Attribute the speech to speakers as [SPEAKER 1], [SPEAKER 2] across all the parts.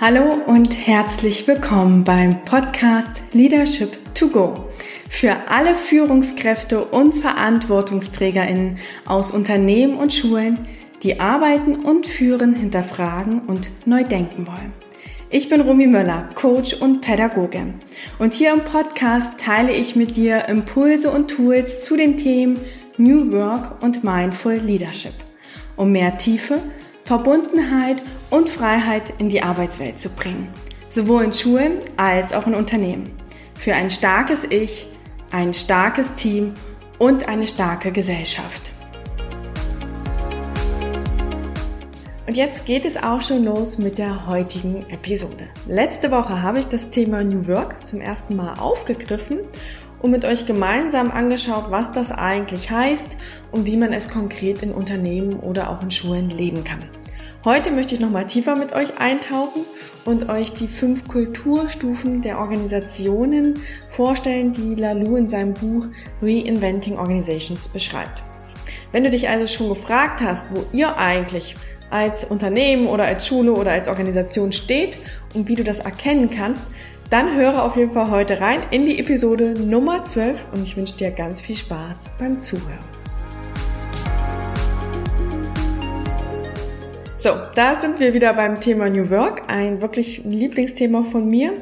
[SPEAKER 1] Hallo und herzlich willkommen beim Podcast Leadership to Go für alle Führungskräfte und Verantwortungsträgerinnen aus Unternehmen und Schulen, die arbeiten und führen, hinterfragen und neu denken wollen. Ich bin Romy Möller, Coach und Pädagoge. Und hier im Podcast teile ich mit dir Impulse und Tools zu den Themen New Work und Mindful Leadership, um mehr Tiefe, Verbundenheit und Freiheit in die Arbeitswelt zu bringen, sowohl in Schulen als auch in Unternehmen. Für ein starkes Ich, ein starkes Team und eine starke Gesellschaft. Und jetzt geht es auch schon los mit der heutigen Episode. Letzte Woche habe ich das Thema New Work zum ersten Mal aufgegriffen und mit euch gemeinsam angeschaut, was das eigentlich heißt und wie man es konkret in Unternehmen oder auch in Schulen leben kann. Heute möchte ich nochmal tiefer mit euch eintauchen und euch die fünf Kulturstufen der Organisationen vorstellen, die Lalou in seinem Buch Reinventing Organizations beschreibt. Wenn du dich also schon gefragt hast, wo ihr eigentlich als Unternehmen oder als Schule oder als Organisation steht und wie du das erkennen kannst, dann höre auf jeden Fall heute rein in die Episode Nummer 12 und ich wünsche dir ganz viel Spaß beim Zuhören. So, da sind wir wieder beim Thema New Work, ein wirklich Lieblingsthema von mir.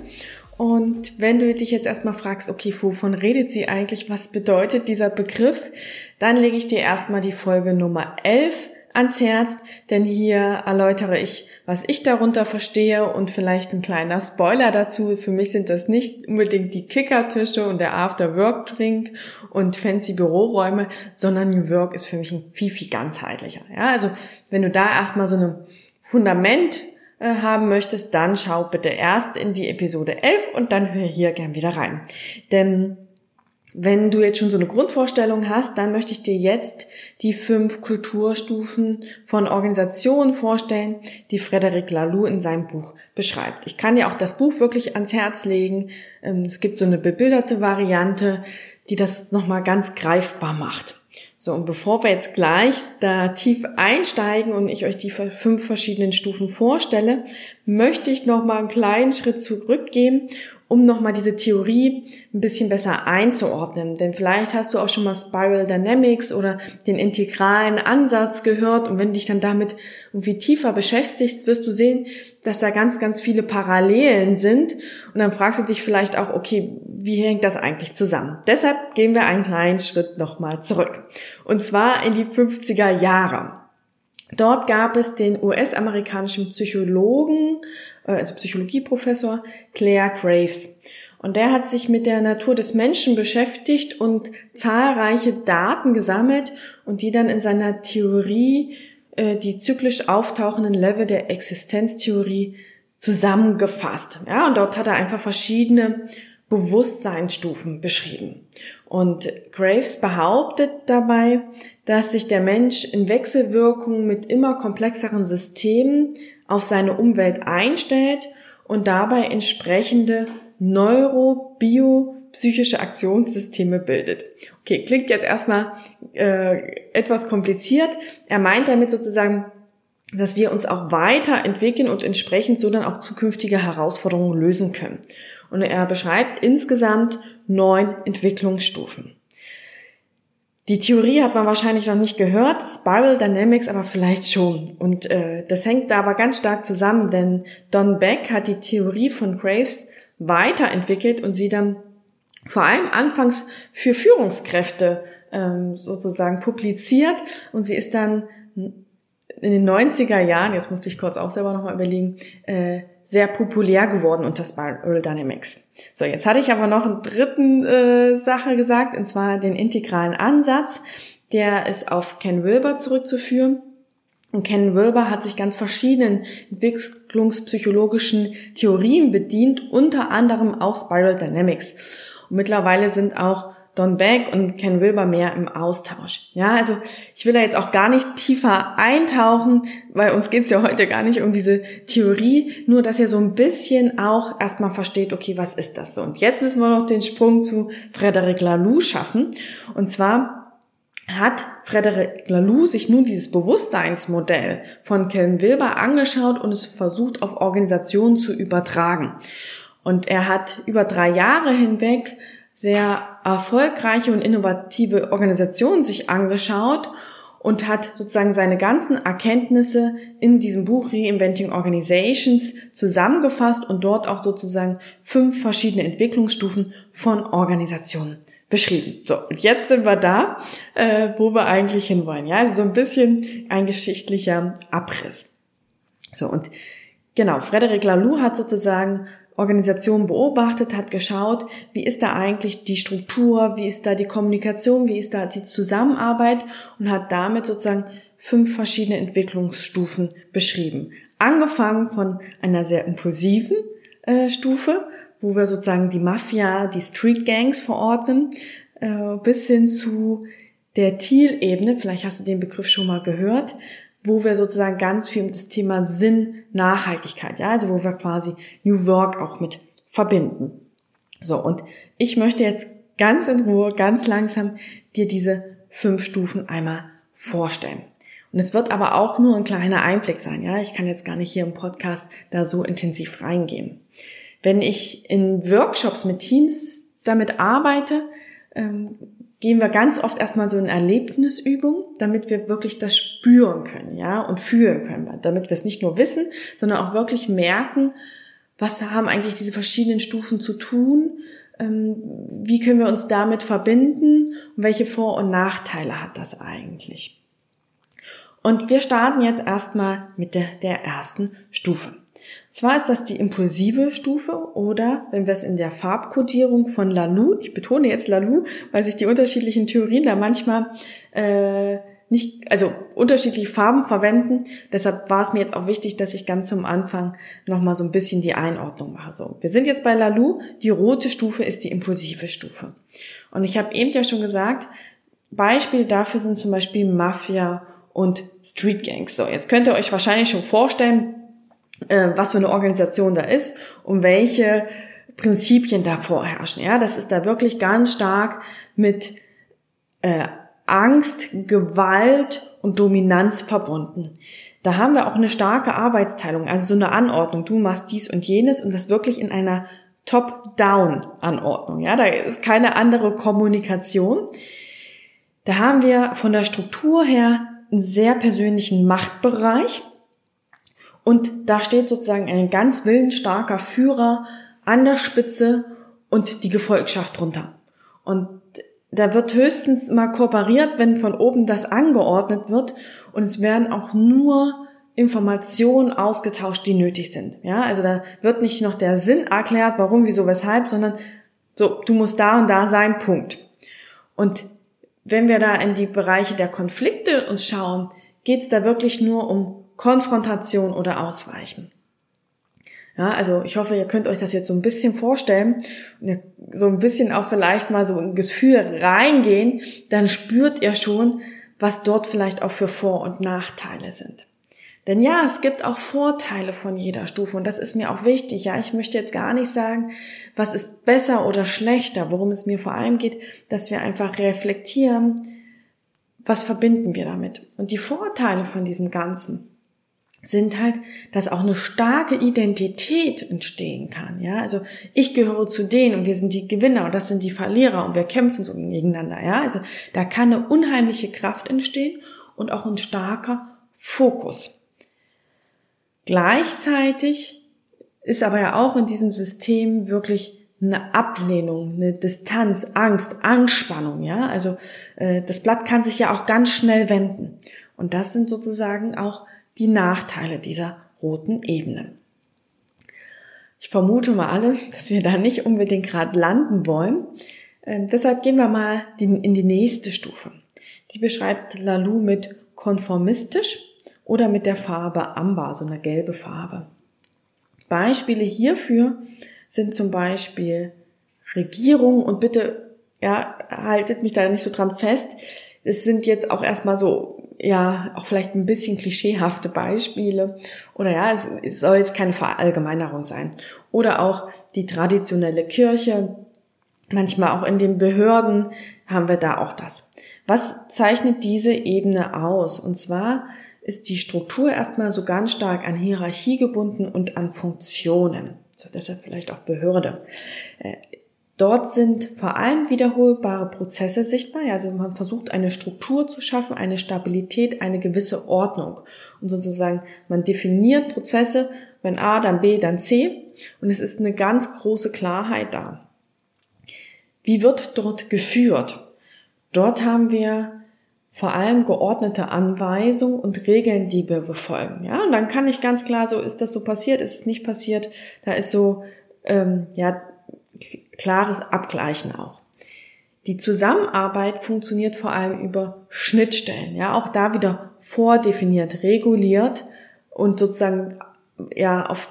[SPEAKER 1] Und wenn du dich jetzt erstmal fragst, okay, wovon redet sie eigentlich? Was bedeutet dieser Begriff? Dann lege ich dir erstmal die Folge Nummer 11 ans Herz, denn hier erläutere ich, was ich darunter verstehe und vielleicht ein kleiner Spoiler dazu. Für mich sind das nicht unbedingt die Kickertische und der After-Work-Drink und fancy Büroräume, sondern New Work ist für mich ein viel, viel ganzheitlicher. Ja, also wenn du da erstmal so ein Fundament äh, haben möchtest, dann schau bitte erst in die Episode 11 und dann hör hier gern wieder rein. Denn wenn du jetzt schon so eine Grundvorstellung hast, dann möchte ich dir jetzt die fünf Kulturstufen von Organisationen vorstellen, die Frederic Laloux in seinem Buch beschreibt. Ich kann dir auch das Buch wirklich ans Herz legen. Ähm, es gibt so eine bebilderte Variante, die das nochmal ganz greifbar macht. So, und bevor wir jetzt gleich da tief einsteigen und ich euch die fünf verschiedenen Stufen vorstelle, möchte ich nochmal einen kleinen Schritt zurückgehen um nochmal diese Theorie ein bisschen besser einzuordnen. Denn vielleicht hast du auch schon mal Spiral Dynamics oder den integralen Ansatz gehört und wenn du dich dann damit irgendwie tiefer beschäftigst, wirst du sehen, dass da ganz, ganz viele Parallelen sind und dann fragst du dich vielleicht auch, okay, wie hängt das eigentlich zusammen? Deshalb gehen wir einen kleinen Schritt nochmal zurück. Und zwar in die 50er Jahre. Dort gab es den US-amerikanischen Psychologen also Psychologieprofessor Claire Graves. Und der hat sich mit der Natur des Menschen beschäftigt und zahlreiche Daten gesammelt und die dann in seiner Theorie, äh, die zyklisch auftauchenden Level der Existenztheorie zusammengefasst. Ja, und dort hat er einfach verschiedene Bewusstseinsstufen beschrieben. Und Graves behauptet dabei, dass sich der Mensch in Wechselwirkung mit immer komplexeren Systemen auf seine Umwelt einstellt und dabei entsprechende neurobiopsychische Aktionssysteme bildet. Okay, klingt jetzt erstmal äh, etwas kompliziert. Er meint damit sozusagen, dass wir uns auch weiterentwickeln und entsprechend so dann auch zukünftige Herausforderungen lösen können. Und er beschreibt insgesamt neun Entwicklungsstufen. Die Theorie hat man wahrscheinlich noch nicht gehört, Spiral Dynamics aber vielleicht schon. Und äh, das hängt da aber ganz stark zusammen, denn Don Beck hat die Theorie von Graves weiterentwickelt und sie dann vor allem anfangs für Führungskräfte ähm, sozusagen publiziert und sie ist dann in den 90er Jahren, jetzt musste ich kurz auch selber nochmal überlegen, äh, sehr populär geworden unter Spiral Dynamics. So, jetzt hatte ich aber noch einen dritten äh, Sache gesagt, und zwar den integralen Ansatz. Der ist auf Ken Wilber zurückzuführen. Und Ken Wilber hat sich ganz verschiedenen entwicklungspsychologischen Theorien bedient, unter anderem auch Spiral Dynamics. Und mittlerweile sind auch Don Beck und Ken Wilber mehr im Austausch. Ja, also ich will da jetzt auch gar nicht tiefer eintauchen, weil uns geht's ja heute gar nicht um diese Theorie, nur dass ihr so ein bisschen auch erstmal versteht, okay, was ist das so? Und jetzt müssen wir noch den Sprung zu Frederic Laloux schaffen. Und zwar hat Frederic Laloux sich nun dieses Bewusstseinsmodell von Kevin Wilber angeschaut und es versucht auf Organisationen zu übertragen. Und er hat über drei Jahre hinweg sehr erfolgreiche und innovative Organisationen sich angeschaut und hat sozusagen seine ganzen Erkenntnisse in diesem Buch Reinventing Organizations zusammengefasst und dort auch sozusagen fünf verschiedene Entwicklungsstufen von Organisationen beschrieben. So, und jetzt sind wir da, äh, wo wir eigentlich hinwollen. Ja, also so ein bisschen ein geschichtlicher Abriss. So, und genau, Frederic Laloux hat sozusagen Organisation beobachtet, hat geschaut, wie ist da eigentlich die Struktur, wie ist da die Kommunikation, wie ist da die Zusammenarbeit und hat damit sozusagen fünf verschiedene Entwicklungsstufen beschrieben. Angefangen von einer sehr impulsiven äh, Stufe, wo wir sozusagen die Mafia, die Street Gangs verordnen, äh, bis hin zu der Thiel-Ebene, vielleicht hast du den Begriff schon mal gehört, wo wir sozusagen ganz viel mit das Thema Sinn, Nachhaltigkeit, ja, also wo wir quasi New Work auch mit verbinden. So, und ich möchte jetzt ganz in Ruhe, ganz langsam dir diese fünf Stufen einmal vorstellen. Und es wird aber auch nur ein kleiner Einblick sein, ja. Ich kann jetzt gar nicht hier im Podcast da so intensiv reingehen. Wenn ich in Workshops mit Teams damit arbeite, ähm, gehen wir ganz oft erstmal so in Erlebnisübung, damit wir wirklich das spüren können, ja, und fühlen können, damit wir es nicht nur wissen, sondern auch wirklich merken, was haben eigentlich diese verschiedenen Stufen zu tun, ähm, wie können wir uns damit verbinden und welche Vor- und Nachteile hat das eigentlich. Und wir starten jetzt erstmal mit der, der ersten Stufe. Zwar ist das die impulsive Stufe oder wenn wir es in der Farbkodierung von Lalou, ich betone jetzt Lalou, weil sich die unterschiedlichen Theorien da manchmal äh, nicht, also unterschiedliche Farben verwenden. Deshalb war es mir jetzt auch wichtig, dass ich ganz zum Anfang nochmal so ein bisschen die Einordnung mache. So, wir sind jetzt bei Lalou. Die rote Stufe ist die impulsive Stufe. Und ich habe eben ja schon gesagt, Beispiele dafür sind zum Beispiel Mafia und Street Gangs. So, jetzt könnt ihr euch wahrscheinlich schon vorstellen, äh, was für eine Organisation da ist und welche Prinzipien da vorherrschen. Ja, das ist da wirklich ganz stark mit äh, Angst, Gewalt und Dominanz verbunden. Da haben wir auch eine starke Arbeitsteilung, also so eine Anordnung. Du machst dies und jenes und das wirklich in einer Top-Down-Anordnung. Ja, da ist keine andere Kommunikation. Da haben wir von der Struktur her einen sehr persönlichen Machtbereich und da steht sozusagen ein ganz willensstarker Führer an der Spitze und die Gefolgschaft drunter. Und da wird höchstens mal kooperiert, wenn von oben das angeordnet wird. Und es werden auch nur Informationen ausgetauscht, die nötig sind. Ja, also da wird nicht noch der Sinn erklärt, warum, wieso, weshalb, sondern so, du musst da und da sein, Punkt. Und wenn wir da in die Bereiche der Konflikte uns schauen, geht es da wirklich nur um Konfrontation oder Ausweichen. Ja, also ich hoffe, ihr könnt euch das jetzt so ein bisschen vorstellen und so ein bisschen auch vielleicht mal so ein Gefühl reingehen, dann spürt ihr schon, was dort vielleicht auch für Vor- und Nachteile sind. Denn ja, es gibt auch Vorteile von jeder Stufe und das ist mir auch wichtig. Ja, ich möchte jetzt gar nicht sagen, was ist besser oder schlechter. Worum es mir vor allem geht, dass wir einfach reflektieren, was verbinden wir damit. Und die Vorteile von diesem Ganzen sind halt, dass auch eine starke Identität entstehen kann. Ja, also ich gehöre zu denen und wir sind die Gewinner und das sind die Verlierer und wir kämpfen so gegeneinander. Ja, also da kann eine unheimliche Kraft entstehen und auch ein starker Fokus. Gleichzeitig ist aber ja auch in diesem System wirklich eine Ablehnung, eine Distanz, Angst, Anspannung, ja. Also äh, das Blatt kann sich ja auch ganz schnell wenden. Und das sind sozusagen auch die Nachteile dieser roten Ebene. Ich vermute mal alle, dass wir da nicht unbedingt gerade landen wollen. Ähm, deshalb gehen wir mal in die nächste Stufe. Die beschreibt Lalou mit konformistisch oder mit der Farbe Amber, so eine gelbe Farbe. Beispiele hierfür sind zum Beispiel Regierung und bitte, ja, haltet mich da nicht so dran fest. Es sind jetzt auch erstmal so ja auch vielleicht ein bisschen klischeehafte Beispiele oder ja, es, es soll jetzt keine Verallgemeinerung sein. Oder auch die traditionelle Kirche, Manchmal auch in den Behörden haben wir da auch das. Was zeichnet diese Ebene aus? Und zwar ist die Struktur erstmal so ganz stark an Hierarchie gebunden und an Funktionen. So deshalb vielleicht auch Behörde. Dort sind vor allem wiederholbare Prozesse sichtbar. Also man versucht eine Struktur zu schaffen, eine Stabilität, eine gewisse Ordnung. Und sozusagen man definiert Prozesse, wenn A, dann B, dann C. Und es ist eine ganz große Klarheit da. Wie wird dort geführt? Dort haben wir vor allem geordnete Anweisungen und Regeln, die wir befolgen. Ja, und dann kann ich ganz klar so, ist das so passiert, ist es nicht passiert? Da ist so, ähm, ja, klares Abgleichen auch. Die Zusammenarbeit funktioniert vor allem über Schnittstellen, ja, auch da wieder vordefiniert, reguliert und sozusagen ja auf,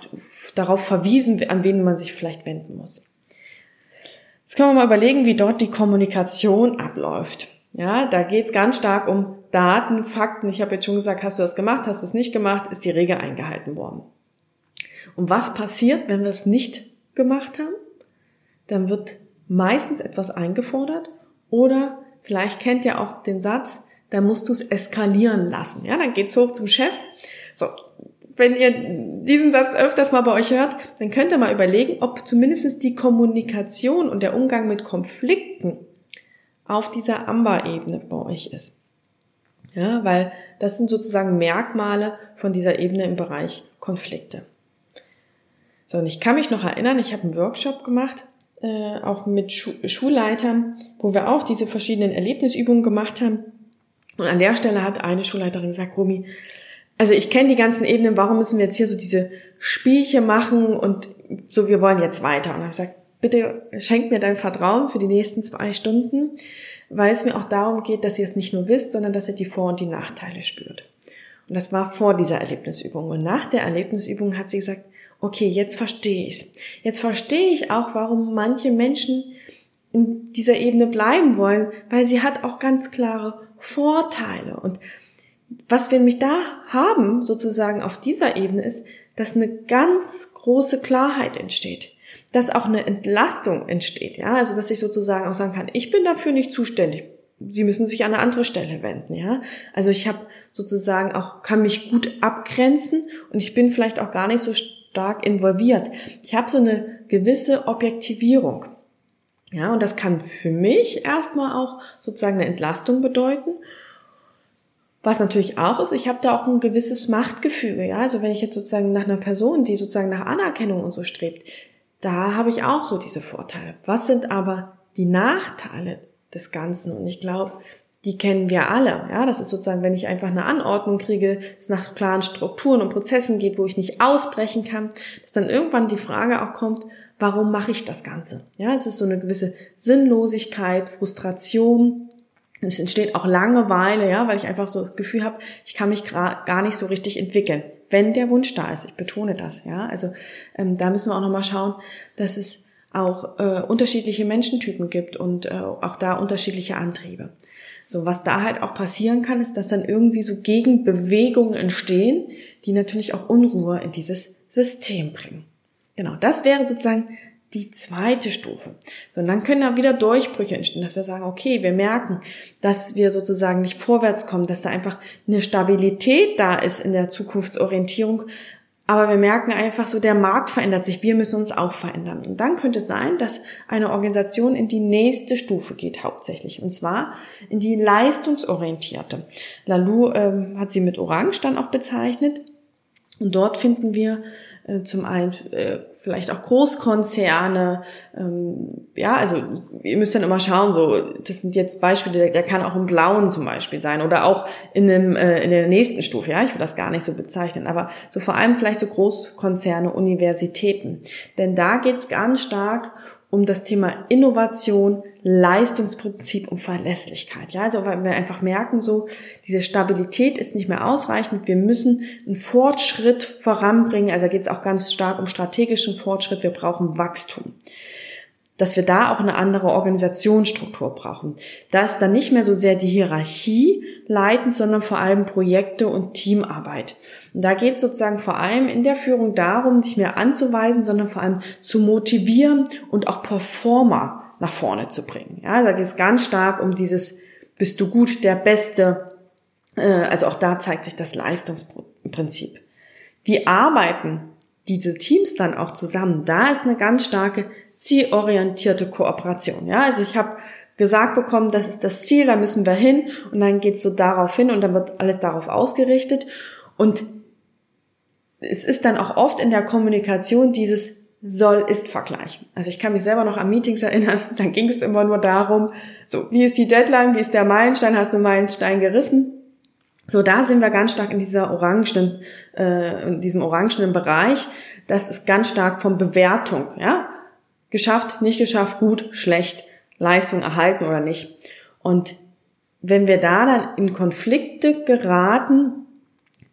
[SPEAKER 1] darauf verwiesen, an wen man sich vielleicht wenden muss. Jetzt können wir mal überlegen, wie dort die Kommunikation abläuft. Ja, da geht es ganz stark um Daten, Fakten. Ich habe jetzt schon gesagt, hast du das gemacht, hast du es nicht gemacht, ist die Regel eingehalten worden. Und was passiert, wenn wir es nicht gemacht haben? Dann wird meistens etwas eingefordert oder vielleicht kennt ihr auch den Satz, dann musst du es eskalieren lassen. Ja, dann geht's hoch zum Chef. So, wenn ihr diesen Satz öfters mal bei euch hört, dann könnt ihr mal überlegen, ob zumindest die Kommunikation und der Umgang mit Konflikten auf dieser Amber-Ebene bei euch ist. Ja, weil das sind sozusagen Merkmale von dieser Ebene im Bereich Konflikte. So, und ich kann mich noch erinnern, ich habe einen Workshop gemacht, äh, auch mit Schu Schulleitern, wo wir auch diese verschiedenen Erlebnisübungen gemacht haben. Und an der Stelle hat eine Schulleiterin gesagt, Romy, also ich kenne die ganzen Ebenen, warum müssen wir jetzt hier so diese Spielchen machen und so, wir wollen jetzt weiter. Und ich gesagt, bitte schenkt mir dein Vertrauen für die nächsten zwei Stunden, weil es mir auch darum geht, dass ihr es nicht nur wisst, sondern dass ihr die Vor- und die Nachteile spürt. Und das war vor dieser Erlebnisübung. Und nach der Erlebnisübung hat sie gesagt, okay, jetzt verstehe ich's. Jetzt verstehe ich auch, warum manche Menschen in dieser Ebene bleiben wollen, weil sie hat auch ganz klare Vorteile. Und was wir nämlich da haben, sozusagen auf dieser Ebene, ist, dass eine ganz große Klarheit entsteht. Dass auch eine Entlastung entsteht, ja. Also, dass ich sozusagen auch sagen kann, ich bin dafür nicht zuständig. Sie müssen sich an eine andere Stelle wenden, ja. Also, ich habe sozusagen auch, kann mich gut abgrenzen und ich bin vielleicht auch gar nicht so stark involviert. Ich habe so eine gewisse Objektivierung. Ja, und das kann für mich erstmal auch sozusagen eine Entlastung bedeuten was natürlich auch ist, ich habe da auch ein gewisses Machtgefüge, ja. Also wenn ich jetzt sozusagen nach einer Person, die sozusagen nach Anerkennung und so strebt, da habe ich auch so diese Vorteile. Was sind aber die Nachteile des Ganzen? Und ich glaube, die kennen wir alle. Ja, das ist sozusagen, wenn ich einfach eine Anordnung kriege, es nach klaren Strukturen und Prozessen geht, wo ich nicht ausbrechen kann, dass dann irgendwann die Frage auch kommt, warum mache ich das Ganze? Ja, es ist so eine gewisse Sinnlosigkeit, Frustration, es entsteht auch Langeweile, ja, weil ich einfach so das Gefühl habe, ich kann mich gar nicht so richtig entwickeln, wenn der Wunsch da ist. Ich betone das, ja. Also ähm, da müssen wir auch nochmal schauen, dass es auch äh, unterschiedliche Menschentypen gibt und äh, auch da unterschiedliche Antriebe. So, was da halt auch passieren kann, ist, dass dann irgendwie so Gegenbewegungen entstehen, die natürlich auch Unruhe in dieses System bringen. Genau, das wäre sozusagen die zweite Stufe. So, und dann können da wieder Durchbrüche entstehen, dass wir sagen, okay, wir merken, dass wir sozusagen nicht vorwärts kommen, dass da einfach eine Stabilität da ist in der Zukunftsorientierung, aber wir merken einfach so, der Markt verändert sich, wir müssen uns auch verändern. Und dann könnte es sein, dass eine Organisation in die nächste Stufe geht, hauptsächlich. Und zwar in die leistungsorientierte. Lalou ähm, hat sie mit Orange dann auch bezeichnet. Und dort finden wir zum einen äh, vielleicht auch Großkonzerne. Ähm, ja, also ihr müsst dann immer schauen, so das sind jetzt Beispiele, der, der kann auch im Blauen zum Beispiel sein oder auch in, einem, äh, in der nächsten Stufe. Ja, ich will das gar nicht so bezeichnen, aber so vor allem vielleicht so Großkonzerne, Universitäten. Denn da geht's ganz stark um das Thema Innovation, Leistungsprinzip und Verlässlichkeit. Ja, also weil wir einfach merken, so diese Stabilität ist nicht mehr ausreichend. Wir müssen einen Fortschritt voranbringen. Also geht es auch ganz stark um strategischen Fortschritt. Wir brauchen Wachstum dass wir da auch eine andere Organisationsstruktur brauchen. Da ist dann nicht mehr so sehr die Hierarchie leitend, sondern vor allem Projekte und Teamarbeit. Und da geht es sozusagen vor allem in der Führung darum, nicht mehr anzuweisen, sondern vor allem zu motivieren und auch Performer nach vorne zu bringen. Ja, da geht es ganz stark um dieses, bist du gut, der Beste. Äh, also auch da zeigt sich das Leistungsprinzip. Wie arbeiten diese Teams dann auch zusammen? Da ist eine ganz starke zielorientierte Kooperation. Ja, also ich habe gesagt bekommen, das ist das Ziel, da müssen wir hin und dann geht's so darauf hin und dann wird alles darauf ausgerichtet und es ist dann auch oft in der Kommunikation dieses soll-ist-Vergleich. Also ich kann mich selber noch an Meetings erinnern, dann ging es immer nur darum, so, wie ist die Deadline, wie ist der Meilenstein, hast du Meilenstein gerissen? So, da sind wir ganz stark in dieser orangenen, äh, in diesem orangenen Bereich. Das ist ganz stark von Bewertung, ja. Geschafft, nicht geschafft, gut, schlecht, Leistung erhalten oder nicht. Und wenn wir da dann in Konflikte geraten,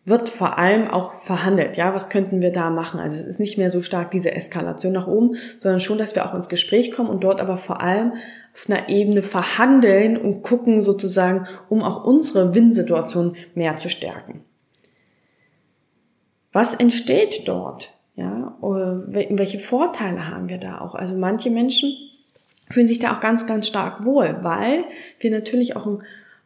[SPEAKER 1] wird vor allem auch verhandelt. Ja, was könnten wir da machen? Also es ist nicht mehr so stark diese Eskalation nach oben, sondern schon, dass wir auch ins Gespräch kommen und dort aber vor allem auf einer Ebene verhandeln und gucken sozusagen, um auch unsere Win-Situation mehr zu stärken. Was entsteht dort? Ja, welche Vorteile haben wir da auch? Also manche Menschen fühlen sich da auch ganz, ganz stark wohl, weil wir natürlich auch ein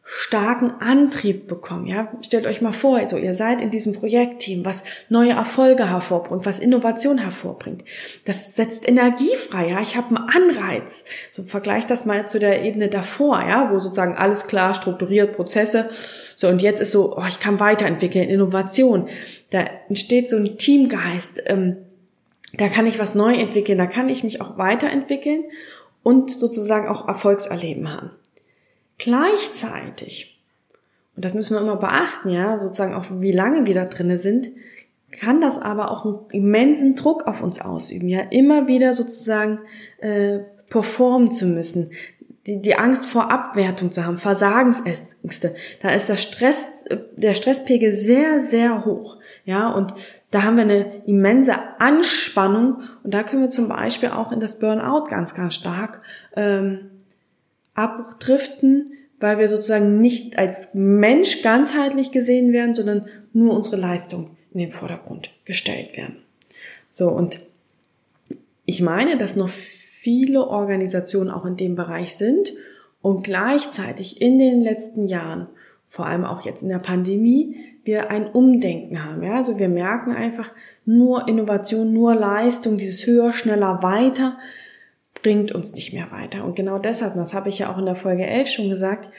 [SPEAKER 1] starken Antrieb bekommen. Ja, stellt euch mal vor, also ihr seid in diesem Projektteam, was neue Erfolge hervorbringt, was Innovation hervorbringt. Das setzt Energie frei. Ja, ich habe einen Anreiz. So vergleicht das mal zu der Ebene davor, ja, wo sozusagen alles klar strukturiert, Prozesse. So und jetzt ist so, oh, ich kann weiterentwickeln, Innovation. Da entsteht so ein Teamgeist. Ähm, da kann ich was neu entwickeln, da kann ich mich auch weiterentwickeln und sozusagen auch Erfolgserleben haben. Gleichzeitig, und das müssen wir immer beachten, ja, sozusagen auch wie lange wir da drinne sind, kann das aber auch einen immensen Druck auf uns ausüben, ja, immer wieder sozusagen äh, performen zu müssen, die, die Angst vor Abwertung zu haben, Versagensängste, da ist der Stress, der Stresspegel sehr, sehr hoch, ja, und da haben wir eine immense Anspannung und da können wir zum Beispiel auch in das Burnout ganz, ganz stark ähm, abdriften, weil wir sozusagen nicht als Mensch ganzheitlich gesehen werden, sondern nur unsere Leistung in den Vordergrund gestellt werden. So, und ich meine, dass noch viele Organisationen auch in dem Bereich sind und gleichzeitig in den letzten Jahren, vor allem auch jetzt in der Pandemie, wir ein Umdenken haben. Ja? Also wir merken einfach, nur Innovation, nur Leistung, dieses höher, schneller, weiter, bringt uns nicht mehr weiter. Und genau deshalb, das habe ich ja auch in der Folge 11 schon gesagt,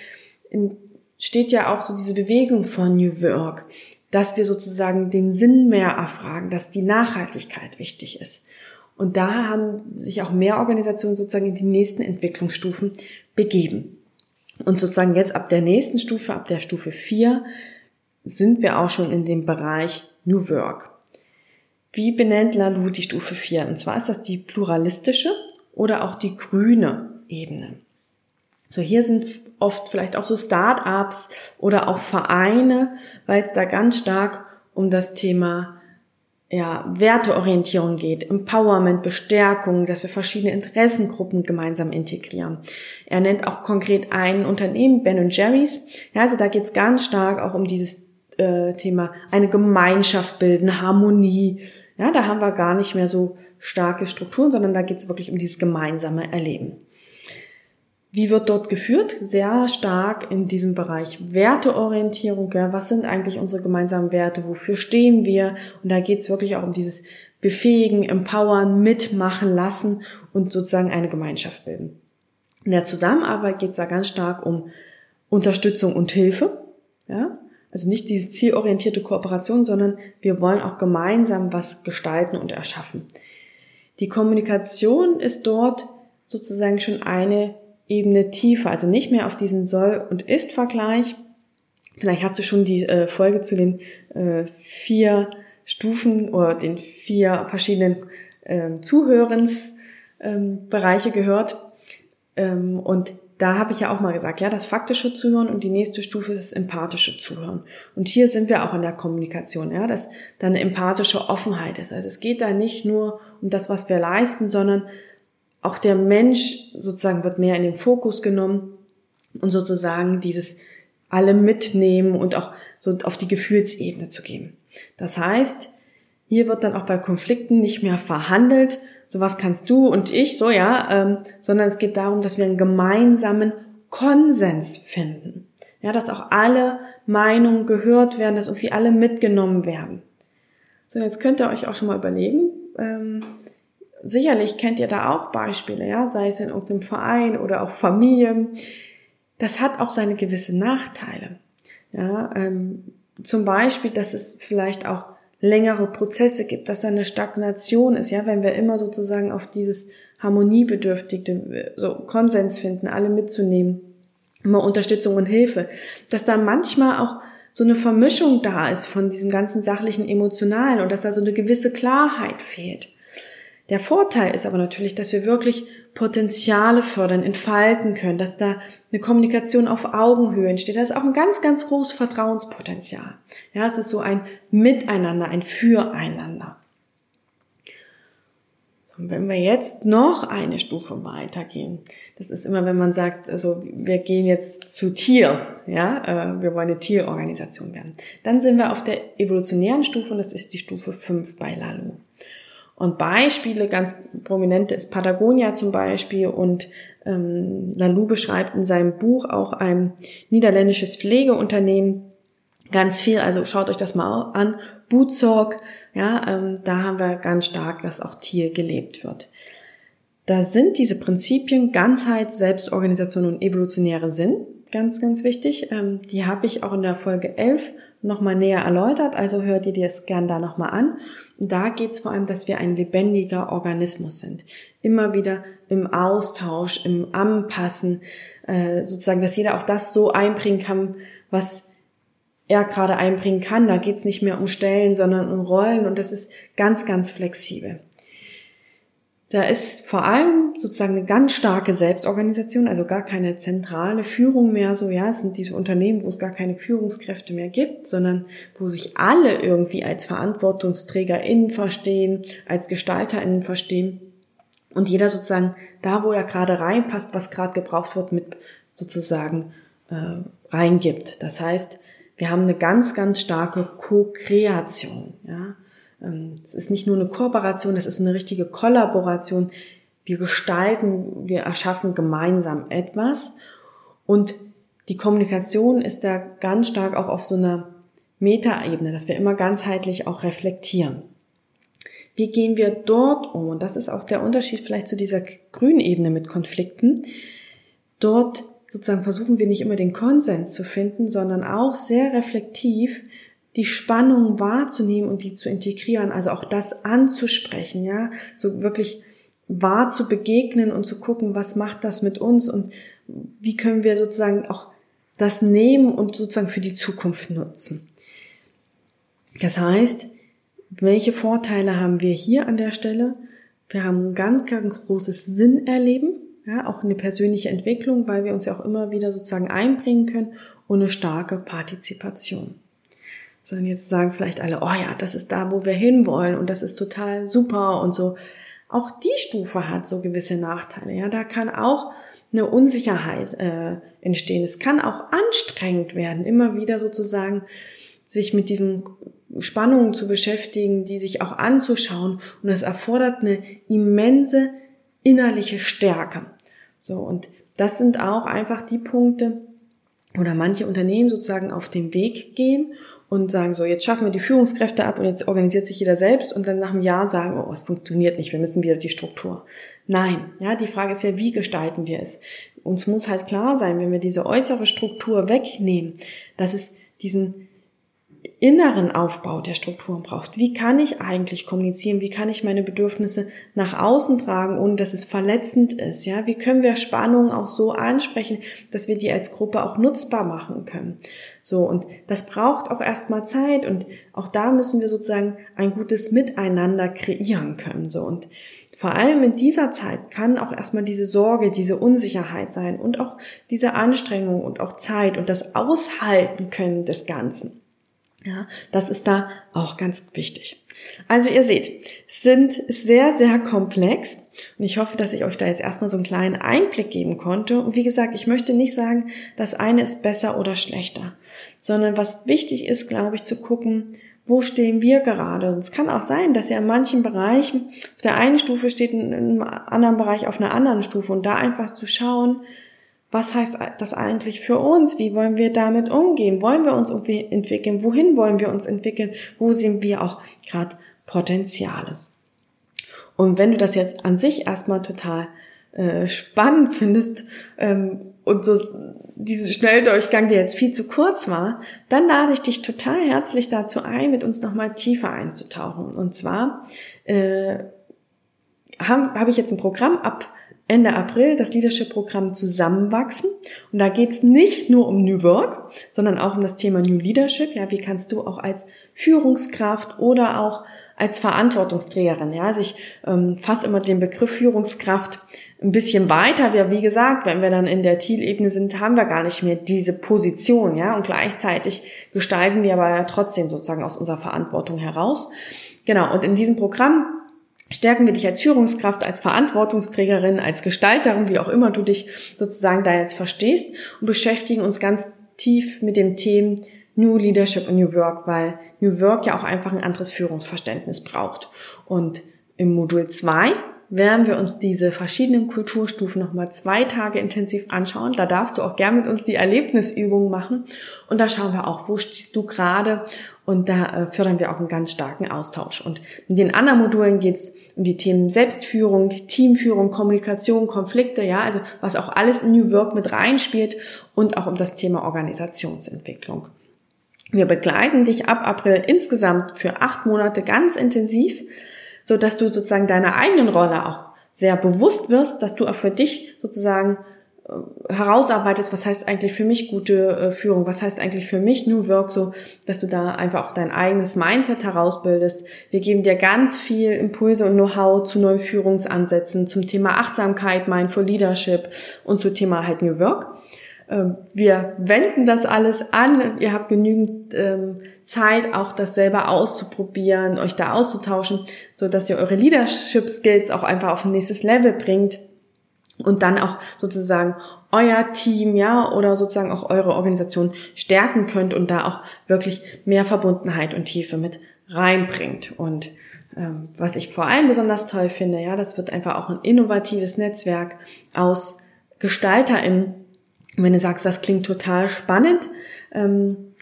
[SPEAKER 1] steht ja auch so diese Bewegung von New Work, dass wir sozusagen den Sinn mehr erfragen, dass die Nachhaltigkeit wichtig ist. Und da haben sich auch mehr Organisationen sozusagen in die nächsten Entwicklungsstufen begeben. Und sozusagen jetzt ab der nächsten Stufe, ab der Stufe 4, sind wir auch schon in dem Bereich New Work. Wie benennt Lalou die Stufe 4? Und zwar ist das die pluralistische oder auch die grüne Ebene. So, hier sind oft vielleicht auch so Start-ups oder auch Vereine, weil es da ganz stark um das Thema ja, Werteorientierung geht, Empowerment, Bestärkung, dass wir verschiedene Interessengruppen gemeinsam integrieren. Er nennt auch konkret ein Unternehmen, Ben Jerry's. Ja, also da geht es ganz stark auch um dieses äh, Thema eine Gemeinschaft bilden, Harmonie. Ja, da haben wir gar nicht mehr so starke Strukturen, sondern da geht es wirklich um dieses gemeinsame Erleben. Wie wird dort geführt? Sehr stark in diesem Bereich Werteorientierung. Ja, was sind eigentlich unsere gemeinsamen Werte? Wofür stehen wir? Und da geht es wirklich auch um dieses Befähigen, Empowern, mitmachen lassen und sozusagen eine Gemeinschaft bilden. In der Zusammenarbeit geht es da ganz stark um Unterstützung und Hilfe. Ja, also nicht diese zielorientierte Kooperation, sondern wir wollen auch gemeinsam was gestalten und erschaffen. Die Kommunikation ist dort sozusagen schon eine Ebene tiefer, also nicht mehr auf diesen Soll- und Ist-Vergleich. Vielleicht hast du schon die äh, Folge zu den äh, vier Stufen oder den vier verschiedenen äh, Zuhörensbereiche ähm, gehört. Ähm, und da habe ich ja auch mal gesagt, ja, das faktische Zuhören und die nächste Stufe ist das empathische Zuhören. Und hier sind wir auch in der Kommunikation, ja, dass da eine empathische Offenheit ist. Also es geht da nicht nur um das, was wir leisten, sondern auch der Mensch sozusagen wird mehr in den Fokus genommen und sozusagen dieses alle mitnehmen und auch so auf die Gefühlsebene zu gehen. Das heißt, Hier wird dann auch bei Konflikten nicht mehr verhandelt, so was kannst du und ich, so ja, ähm, sondern es geht darum, dass wir einen gemeinsamen Konsens finden. Ja, dass auch alle Meinungen gehört werden, dass irgendwie alle mitgenommen werden. So, jetzt könnt ihr euch auch schon mal überlegen, ähm, sicherlich kennt ihr da auch Beispiele, ja, sei es in irgendeinem Verein oder auch Familien. Das hat auch seine gewisse Nachteile. Ja, ähm, zum Beispiel, dass es vielleicht auch längere Prozesse gibt, dass da eine Stagnation ist, ja, wenn wir immer sozusagen auf dieses harmoniebedürftige, so Konsens finden, alle mitzunehmen, immer Unterstützung und Hilfe, dass da manchmal auch so eine Vermischung da ist von diesem ganzen sachlichen Emotionalen und dass da so eine gewisse Klarheit fehlt. Der Vorteil ist aber natürlich, dass wir wirklich Potenziale fördern, entfalten können, dass da eine Kommunikation auf Augenhöhe entsteht. Das ist auch ein ganz, ganz großes Vertrauenspotenzial. Ja, es ist so ein Miteinander, ein Füreinander. Und wenn wir jetzt noch eine Stufe weitergehen, das ist immer, wenn man sagt, also wir gehen jetzt zu Tier, ja, äh, wir wollen eine Tierorganisation werden, dann sind wir auf der evolutionären Stufe und das ist die Stufe 5 bei Lalu. Und Beispiele, ganz prominente ist Patagonia zum Beispiel und ähm, Lalou beschreibt in seinem Buch auch ein niederländisches Pflegeunternehmen ganz viel. Also schaut euch das mal an. Bootsorg, ja, ähm, da haben wir ganz stark, dass auch Tier gelebt wird. Da sind diese Prinzipien Ganzheit, Selbstorganisation und evolutionäre Sinn ganz, ganz wichtig. Ähm, die habe ich auch in der Folge 11 nochmal näher erläutert, also hört ihr dir das gern da nochmal an. Da geht es vor allem, dass wir ein lebendiger Organismus sind. Immer wieder im Austausch, im Anpassen, äh, sozusagen, dass jeder auch das so einbringen kann, was er gerade einbringen kann. Da geht es nicht mehr um Stellen, sondern um Rollen und das ist ganz, ganz flexibel. Da ist vor allem sozusagen eine ganz starke Selbstorganisation, also gar keine zentrale Führung mehr, so ja, es sind diese Unternehmen, wo es gar keine Führungskräfte mehr gibt, sondern wo sich alle irgendwie als VerantwortungsträgerInnen verstehen, als GestalterInnen verstehen und jeder sozusagen da, wo er gerade reinpasst, was gerade gebraucht wird, mit sozusagen äh, reingibt. Das heißt, wir haben eine ganz, ganz starke Co-Kreation, ja. Ähm, es ist nicht nur eine Kooperation, es ist eine richtige Kollaboration. Wir gestalten, wir erschaffen gemeinsam etwas und die Kommunikation ist da ganz stark auch auf so einer Metaebene, dass wir immer ganzheitlich auch reflektieren. Wie gehen wir dort um? Und das ist auch der Unterschied vielleicht zu dieser grünen Ebene mit Konflikten. Dort sozusagen versuchen wir nicht immer den Konsens zu finden, sondern auch sehr reflektiv die Spannung wahrzunehmen und die zu integrieren, also auch das anzusprechen, ja, so wirklich wahr zu begegnen und zu gucken, was macht das mit uns und wie können wir sozusagen auch das nehmen und sozusagen für die Zukunft nutzen. Das heißt, welche Vorteile haben wir hier an der Stelle? Wir haben ein ganz, ganz großes Sinnerleben, ja, auch eine persönliche Entwicklung, weil wir uns ja auch immer wieder sozusagen einbringen können und eine starke Partizipation sondern jetzt sagen vielleicht alle, oh ja, das ist da, wo wir hinwollen und das ist total super und so. Auch die Stufe hat so gewisse Nachteile. Ja, da kann auch eine Unsicherheit äh, entstehen. Es kann auch anstrengend werden, immer wieder sozusagen sich mit diesen Spannungen zu beschäftigen, die sich auch anzuschauen. Und es erfordert eine immense innerliche Stärke. So, und das sind auch einfach die Punkte, oder manche Unternehmen sozusagen auf den Weg gehen und sagen so, jetzt schaffen wir die Führungskräfte ab und jetzt organisiert sich jeder selbst und dann nach einem Jahr sagen, oh, es funktioniert nicht, wir müssen wieder die Struktur. Nein, ja, die Frage ist ja, wie gestalten wir es? Uns muss halt klar sein, wenn wir diese äußere Struktur wegnehmen, dass es diesen inneren Aufbau der Strukturen braucht. Wie kann ich eigentlich kommunizieren? Wie kann ich meine Bedürfnisse nach außen tragen, ohne dass es verletzend ist? Ja, wie können wir Spannungen auch so ansprechen, dass wir die als Gruppe auch nutzbar machen können? So. Und das braucht auch erstmal Zeit und auch da müssen wir sozusagen ein gutes Miteinander kreieren können. So. Und vor allem in dieser Zeit kann auch erstmal diese Sorge, diese Unsicherheit sein und auch diese Anstrengung und auch Zeit und das Aushalten können des Ganzen. Ja, das ist da auch ganz wichtig. Also ihr seht, sind sehr, sehr komplex und ich hoffe, dass ich euch da jetzt erstmal so einen kleinen Einblick geben konnte. Und wie gesagt, ich möchte nicht sagen, das eine ist besser oder schlechter. sondern was wichtig ist, glaube ich, zu gucken, wo stehen wir gerade? Und es kann auch sein, dass ihr in manchen Bereichen auf der einen Stufe steht, in einem anderen Bereich auf einer anderen Stufe und da einfach zu schauen, was heißt das eigentlich für uns? Wie wollen wir damit umgehen? Wollen wir uns irgendwie entwickeln? Wohin wollen wir uns entwickeln? Wo sehen wir auch gerade Potenziale? Und wenn du das jetzt an sich erstmal total äh, spannend findest ähm, und so dieses Schnelldurchgang, der jetzt viel zu kurz war, dann lade ich dich total herzlich dazu ein, mit uns nochmal tiefer einzutauchen. Und zwar äh, habe hab ich jetzt ein Programm ab Ende April das Leadership-Programm Zusammenwachsen. Und da geht es nicht nur um New Work, sondern auch um das Thema New Leadership. Ja, wie kannst du auch als Führungskraft oder auch als Verantwortungsträgerin, ja, also ich ähm, fasse immer den Begriff Führungskraft ein bisschen weiter. Ja, wie gesagt, wenn wir dann in der Zielebene sind, haben wir gar nicht mehr diese Position, ja, und gleichzeitig gestalten wir aber trotzdem sozusagen aus unserer Verantwortung heraus. Genau, und in diesem Programm stärken wir dich als Führungskraft, als Verantwortungsträgerin, als Gestalterin, wie auch immer du dich sozusagen da jetzt verstehst und beschäftigen uns ganz tief mit dem Thema New Leadership und New Work, weil New Work ja auch einfach ein anderes Führungsverständnis braucht. Und im Modul 2 werden wir uns diese verschiedenen Kulturstufen nochmal zwei Tage intensiv anschauen. Da darfst du auch gern mit uns die Erlebnisübungen machen. Und da schauen wir auch, wo stehst du gerade. Und da äh, fördern wir auch einen ganz starken Austausch. Und in den anderen Modulen geht es um die Themen Selbstführung, Teamführung, Kommunikation, Konflikte, ja, also was auch alles in New Work mit reinspielt und auch um das Thema Organisationsentwicklung. Wir begleiten dich ab April insgesamt für acht Monate ganz intensiv so dass du sozusagen deiner eigenen Rolle auch sehr bewusst wirst, dass du auch für dich sozusagen äh, herausarbeitest, was heißt eigentlich für mich gute äh, Führung, was heißt eigentlich für mich New Work, so dass du da einfach auch dein eigenes Mindset herausbildest. Wir geben dir ganz viel Impulse und Know-how zu neuen Führungsansätzen, zum Thema Achtsamkeit, Mindful Leadership und zum Thema halt New Work. Ähm, wir wenden das alles an. Ihr habt genügend ähm, Zeit, auch das selber auszuprobieren, euch da auszutauschen, so dass ihr eure Leadership Skills auch einfach auf ein nächstes Level bringt und dann auch sozusagen euer Team, ja, oder sozusagen auch eure Organisation stärken könnt und da auch wirklich mehr Verbundenheit und Tiefe mit reinbringt. Und ähm, was ich vor allem besonders toll finde, ja, das wird einfach auch ein innovatives Netzwerk aus GestalterInnen und wenn du sagst, das klingt total spannend, ähm,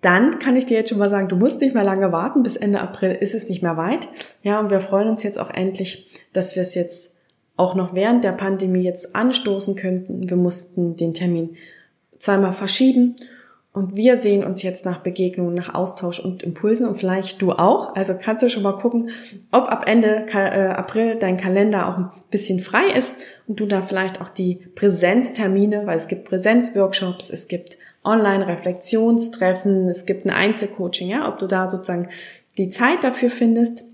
[SPEAKER 1] dann kann ich dir jetzt schon mal sagen, du musst nicht mehr lange warten. Bis Ende April ist es nicht mehr weit. Ja, und wir freuen uns jetzt auch endlich, dass wir es jetzt auch noch während der Pandemie jetzt anstoßen könnten. Wir mussten den Termin zweimal verschieben und wir sehen uns jetzt nach Begegnungen, nach Austausch und Impulsen und vielleicht du auch. Also kannst du schon mal gucken, ob ab Ende äh, April dein Kalender auch ein bisschen frei ist und du da vielleicht auch die Präsenztermine, weil es gibt Präsenzworkshops, es gibt Online-Reflexionstreffen, es gibt ein Einzelcoaching, ja, ob du da sozusagen die Zeit dafür findest.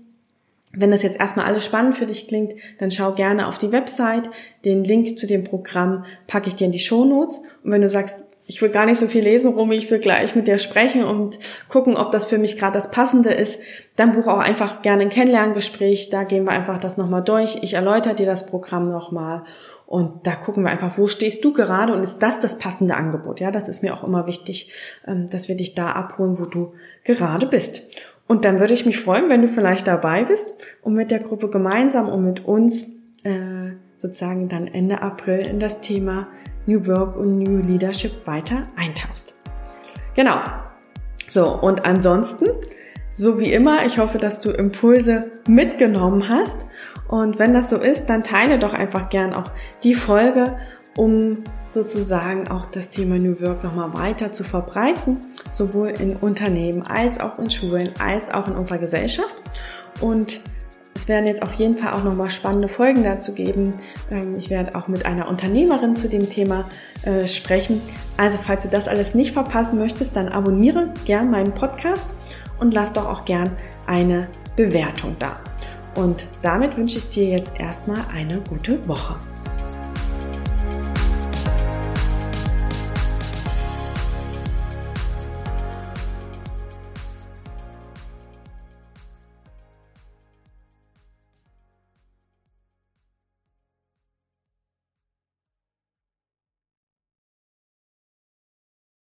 [SPEAKER 1] Wenn das jetzt erstmal alles spannend für dich klingt, dann schau gerne auf die Website. Den Link zu dem Programm packe ich dir in die Show Notes. Und wenn du sagst, ich will gar nicht so viel lesen, Romy, ich will gleich mit dir sprechen und gucken, ob das für mich gerade das Passende ist. Dann buch auch einfach gerne ein Kennenlerngespräch, da gehen wir einfach das nochmal durch. Ich erläutere dir das Programm nochmal und da gucken wir einfach, wo stehst du gerade und ist das das passende Angebot? Ja, das ist mir auch immer wichtig, ähm, dass wir dich da abholen, wo du gerade bist. Und dann würde ich mich freuen, wenn du vielleicht dabei bist und mit der Gruppe gemeinsam und mit uns äh, sozusagen dann Ende April in das Thema New Work und New Leadership weiter eintauchst. Genau. So, und ansonsten, so wie immer, ich hoffe, dass du Impulse mitgenommen hast. Und wenn das so ist, dann teile doch einfach gern auch die Folge, um sozusagen auch das Thema New Work nochmal weiter zu verbreiten, sowohl in Unternehmen als auch in Schulen, als auch in unserer Gesellschaft. Und es werden jetzt auf jeden Fall auch nochmal spannende Folgen dazu geben. Ähm, ich werde auch mit einer Unternehmerin zu dem Thema äh, sprechen. Also falls du das alles nicht verpassen möchtest, dann abonniere gern meinen Podcast und lass doch auch gern eine Bewertung da. Und damit wünsche ich dir jetzt erstmal eine gute Woche.